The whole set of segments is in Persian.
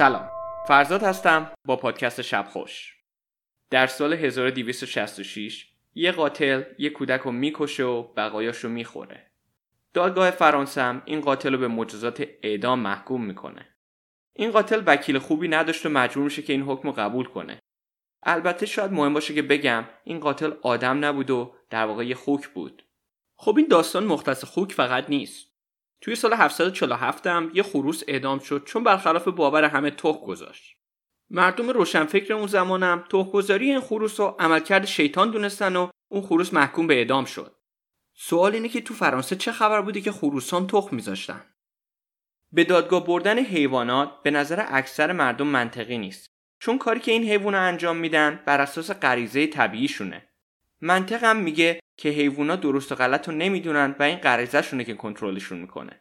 سلام. فرزاد هستم با پادکست شب خوش. در سال 1266 یه قاتل یه کودک رو می‌کشه و بقایاش رو می‌خوره. دادگاه فرانسه این قاتل رو به مجازات اعدام محکوم می‌کنه. این قاتل وکیل خوبی نداشت و مجبور میشه که این حکم رو قبول کنه. البته شاید مهم باشه که بگم این قاتل آدم نبود و در واقع یه خوک بود. خب این داستان مختص خوک فقط نیست. توی سال 747 هم یه خروس اعدام شد چون برخلاف باور همه توخ گذاشت. مردم روشنفکر اون زمانم توخگذاری این خروس رو عملکرد شیطان دونستن و اون خروس محکوم به اعدام شد. سوال اینه که تو فرانسه چه خبر بودی که خروسان تخم میذاشتن؟ به دادگاه بردن حیوانات به نظر اکثر مردم منطقی نیست. چون کاری که این حیوونا انجام میدن بر اساس غریزه طبیعیشونه. منطقم میگه که حیوونا درست و غلط رو نمی‌دونن و این غریزهشونه که کنترلشون می‌کنه.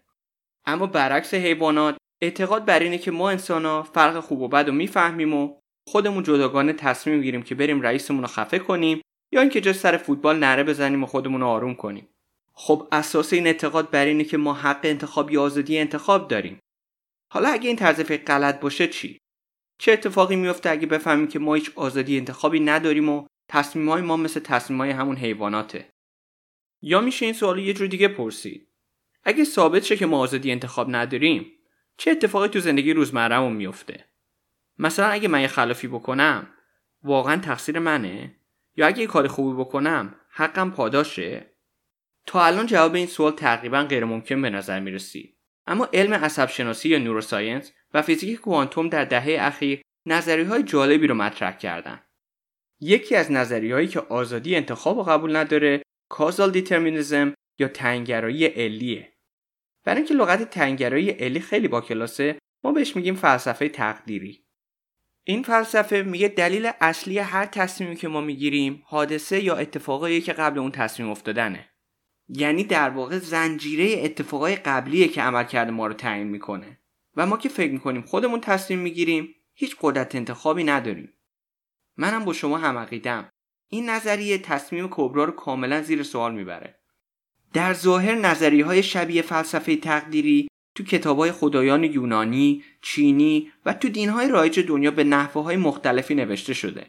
اما برعکس حیوانات اعتقاد بر اینه که ما انسانا فرق خوب و بد رو می‌فهمیم و خودمون جداگانه تصمیم می‌گیریم که بریم رئیسمون رو خفه کنیم یا اینکه جز سر فوتبال نره بزنیم و خودمون رو آروم کنیم. خب اساس این اعتقاد بر اینه که ما حق انتخاب یا آزادی انتخاب داریم. حالا اگه این طرز فکر غلط باشه چی؟ چه اتفاقی میفته اگه بفهمیم که ما هیچ آزادی انتخابی نداریم و تصمیمهای ما مثل تصمیمهای همون حیواناته. یا میشه این سوال یه جور دیگه پرسید. اگه ثابت شه که ما آزادی انتخاب نداریم چه اتفاقی تو زندگی روزمرهمون میفته؟ مثلا اگه من یه خلافی بکنم واقعا تقصیر منه؟ یا اگه یه کار خوبی بکنم حقم پاداشه؟ تا الان جواب این سوال تقریبا غیر ممکن به نظر می‌رسید اما علم عصب شناسی یا نوروساینس و فیزیک کوانتوم در دهه اخیر نظریه های جالبی رو مطرح کردن. یکی از نظریه هایی که آزادی انتخاب و قبول نداره کازال دیترمینیزم یا تنگرایی علیه. برای اینکه لغت تنگرایی علی خیلی با کلاسه ما بهش میگیم فلسفه تقدیری. این فلسفه میگه دلیل اصلی هر تصمیمی که ما می‌گیریم حادثه یا اتفاقایی که قبل اون تصمیم افتادنه. یعنی در واقع زنجیره اتفاقای قبلیه که عملکرد ما رو تعیین می‌کنه. و ما که فکر می‌کنیم خودمون تصمیم می‌گیریم هیچ قدرت انتخابی نداریم. منم با شما هم عقیدم این نظریه تصمیم کبرا رو کاملا زیر سوال می‌بره در ظاهر نظریه های شبیه فلسفه تقدیری تو کتاب های خدایان یونانی، چینی و تو دین های رایج دنیا به نحوه های مختلفی نوشته شده.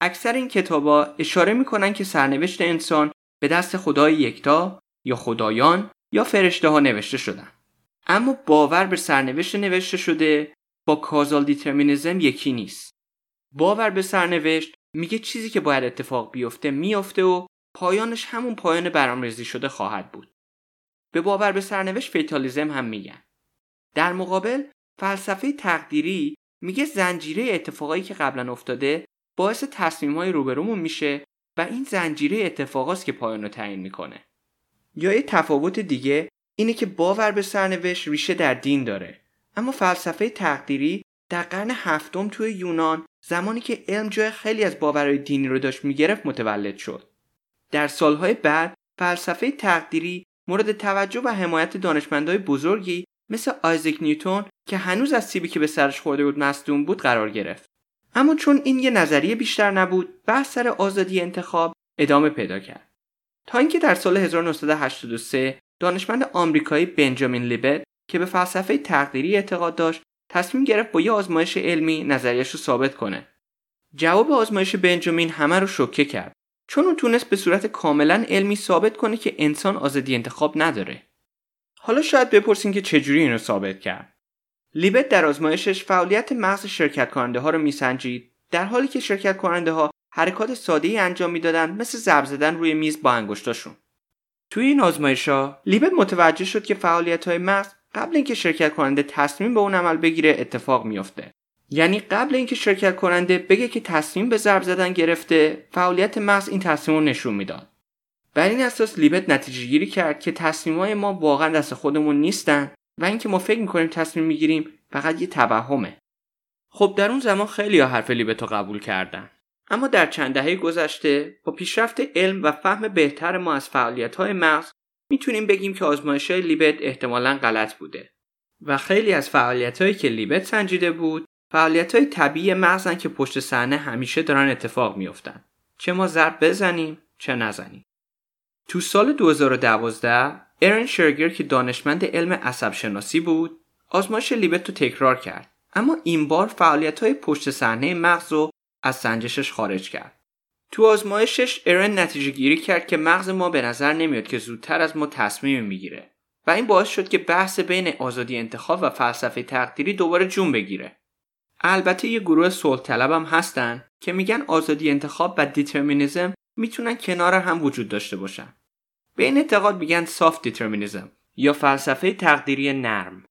اکثر این کتابا اشاره می‌کنن که سرنوشت انسان به دست خدای یکتا یا خدایان یا فرشته ها نوشته شدن. اما باور به سرنوشت نوشته شده با causal determinism یکی نیست. باور به سرنوشت میگه چیزی که باید اتفاق بیفته میافته و پایانش همون پایان برنامه‌ریزی شده خواهد بود. به باور به سرنوشت fatalism هم میگن. در مقابل فلسفه تقدیری میگه زنجیره اتفاقایی که قبلا افتاده باعث تصمیم‌های روبرومون میشه و این زنجیره اتفاقاست که پایان رو تعیین می‌کنه. یا یه تفاوت دیگه اینه که باور به سرنوشت ریشه در دین داره اما فلسفه تقدیری در قرن هفتم توی یونان زمانی که علم جای خیلی از باورهای دینی رو داشت می‌گرفت متولد شد. در سالهای بعد فلسفه تقدیری مورد توجه و حمایت دانشمندای بزرگی مثل آیزک نیوتون که هنوز از سیبی که به سرش خورده بود مصدوم بود قرار گرفت. اما چون این یه نظریه بیشتر نبود بحث سر آزادی انتخاب ادامه پیدا کرد. تا اینکه در سال 1983 دانشمند آمریکایی بنجامین لیبت که به فلسفه تقدیری اعتقاد داشت تصمیم گرفت با یه آزمایش علمی نظریش رو ثابت کنه. جواب آزمایش بنجامین همه رو شوکه کرد. چون اون تونست به صورت کاملا علمی ثابت کنه که انسان آزادی انتخاب نداره. حالا شاید بپرسین که چجوری اینو ثابت کرد. لیبت در آزمایشش فعالیت مغز شرکت کننده ها رو میسنجید در حالی که شرکت کننده ها حرکات ساده ای انجام می‌دادند مثل ضرب زدن روی میز با انگشتاشون. توی این آزمایش لیبت متوجه شد که فعالیت های مغز قبل اینکه شرکت کننده تصمیم به اون عمل بگیره اتفاق میافته. یعنی قبل اینکه شرکت کننده بگه که تصمیم به ضرب زدن گرفته فعالیت مغز این تصمیم رو نشون می‌داد. بر این اساس لیبت نتیجه گیری کرد که تصمیم های ما واقعا دست خودمون نیستن و اینکه ما فکر می‌کنیم تصمیم می‌گیریم فقط یه توهمه. خب در اون زمان خیلی ها حرف لیبت رو قبول کردن. اما در چند دهه گذشته با پیشرفت علم و فهم بهتر ما از فعالیت های مغز می‌تونیم بگیم که آزمایش های لیبت احتمالا غلط بوده و خیلی از فعالیت هایی که لیبت سنجیده بود فعالیت های طبیعی مغزن که پشت صحنه همیشه دارن اتفاق میافتن. چه ما ضرب بزنیم چه نزنیم. تو سال 2012 ارن شرگر که دانشمند علم عصب شناسی بود آزمایش لیبت رو تکرار کرد. اما این بار فعالیت های پشت صحنه مغز رو از سنجشش خارج کرد. تو آزمایشش ارن نتیجه گیری کرد که مغز ما به نظر نمیاد که زودتر از ما تصمیم می‌گیره و این باعث شد که بحث بین آزادی انتخاب و فلسفه تقدیری دوباره جون بگیره. البته یه گروه صلح طلب هم هستن که میگن آزادی انتخاب و determinism می‌تونن کنار هم وجود داشته باشن. به این اعتقاد میگن soft determinism یا فلسفه تقدیری نرم.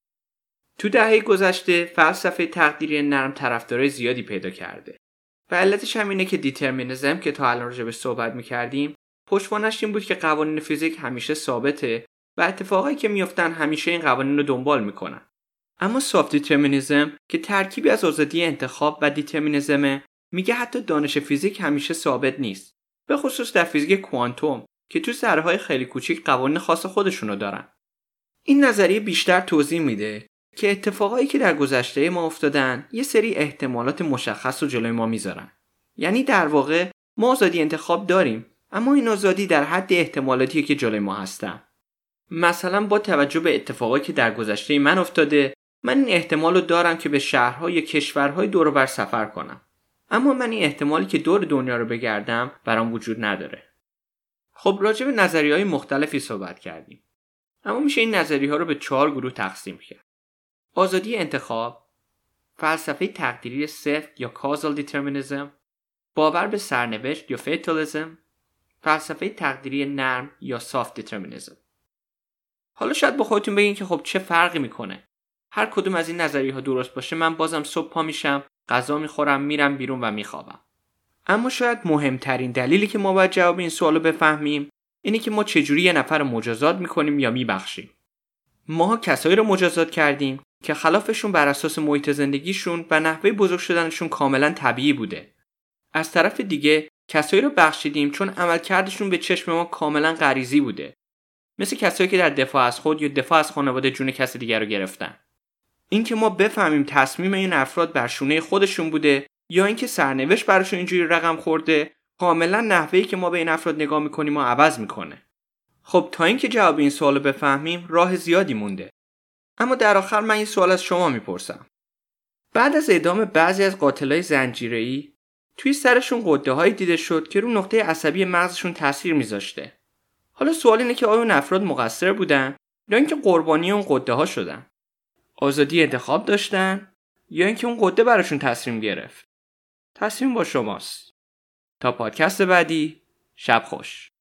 تو دهه گذشته فلسفه تقدیری نرم طرفدارای زیادی پیدا کرده. و علتش هم اینه که determinism که تا الان به صحبت می‌کردیم پشتوانش این بود که قوانین فیزیک همیشه ثابته و اتفاقایی که میافتن همیشه این قوانین رو دنبال می‌کنن. اما soft determinism که ترکیبی از آزادی انتخاب و determinism ه میگه حتی دانش فیزیک همیشه ثابت نیست. به خصوص در فیزیک کوانتوم که تو ذره‌های خیلی کوچیک قوانین خاص خودشونو دارن. این نظریه بیشتر توضیح میده که اتفاقایی که در گذشته ما افتادن یه سری احتمالات مشخص رو جلوی ما می‌ذارن. یعنی در واقع ما آزادی انتخاب داریم اما این آزادی در حد احتمالاتی که جلوی ما هستن. مثلا با توجه به اتفاقایی که در گذشته من افتاده من این احتمال رو دارم که به شهرها یا کشورهای دور بر سفر کنم. اما من این احتمالی که دور دنیا رو بگردم برام وجود نداره. خب راجع به نظریه های مختلفی صحبت کردیم. اما میشه این نظریه ها رو به چهار گروه تقسیم کرد. آزادی انتخاب، فلسفه تقدیری سفت یا causal determinism، باور به سرنوشت یا fatalism، فلسفه تقدیری نرم یا soft determinism. حالا شاید با خودتون بگین که خب چه فرقی می‌کنه؟ هر کدوم از این نظریه ها درست باشه من بازم صبح پا میشم غذا می‌خورم میرم بیرون و میخوابم اما شاید مهمترین دلیلی که ما باید جواب این سوالو بفهمیم اینه که ما چجوری یه نفر مجازات می‌کنیم یا میبخشیم ما کسایی رو مجازات کردیم که خلافشون بر اساس محیط زندگیشون و نحوه بزرگ شدنشون کاملا طبیعی بوده. از طرف دیگه کسایی رو بخشیدیم چون عملکردشون به چشم ما کاملا غریزی بوده. مثل کسایی که در دفاع از خود یا دفاع از خانواده جون کسی دیگر رو گرفتن. اینکه ما بفهمیم تصمیم این افراد بر شونه خودشون بوده یا اینکه سرنوشت براشون اینجوری رقم خورده کاملا نحوهی که ما به این افراد نگاه می‌کنیم و عوض می‌کنه. خب تا اینکه جواب این سوال بفهمیم راه زیادی مونده. اما در آخر من این سوال از شما می‌پرسم. بعد از اعدام بعضی از قاتلای زنجیره‌ای توی سرشون قده هایی دیده شد که رو نقطه عصبی مغزشون تاثیر میذاشته. حالا سوال اینه که آیا اون افراد مقصر بودن یا اینکه قربانی اون قده ها شدن؟ آزادی انتخاب داشتن یا اینکه اون قده براشون تصمیم گرفت؟ تصمیم با شماست. تا پادکست بعدی شب خوش.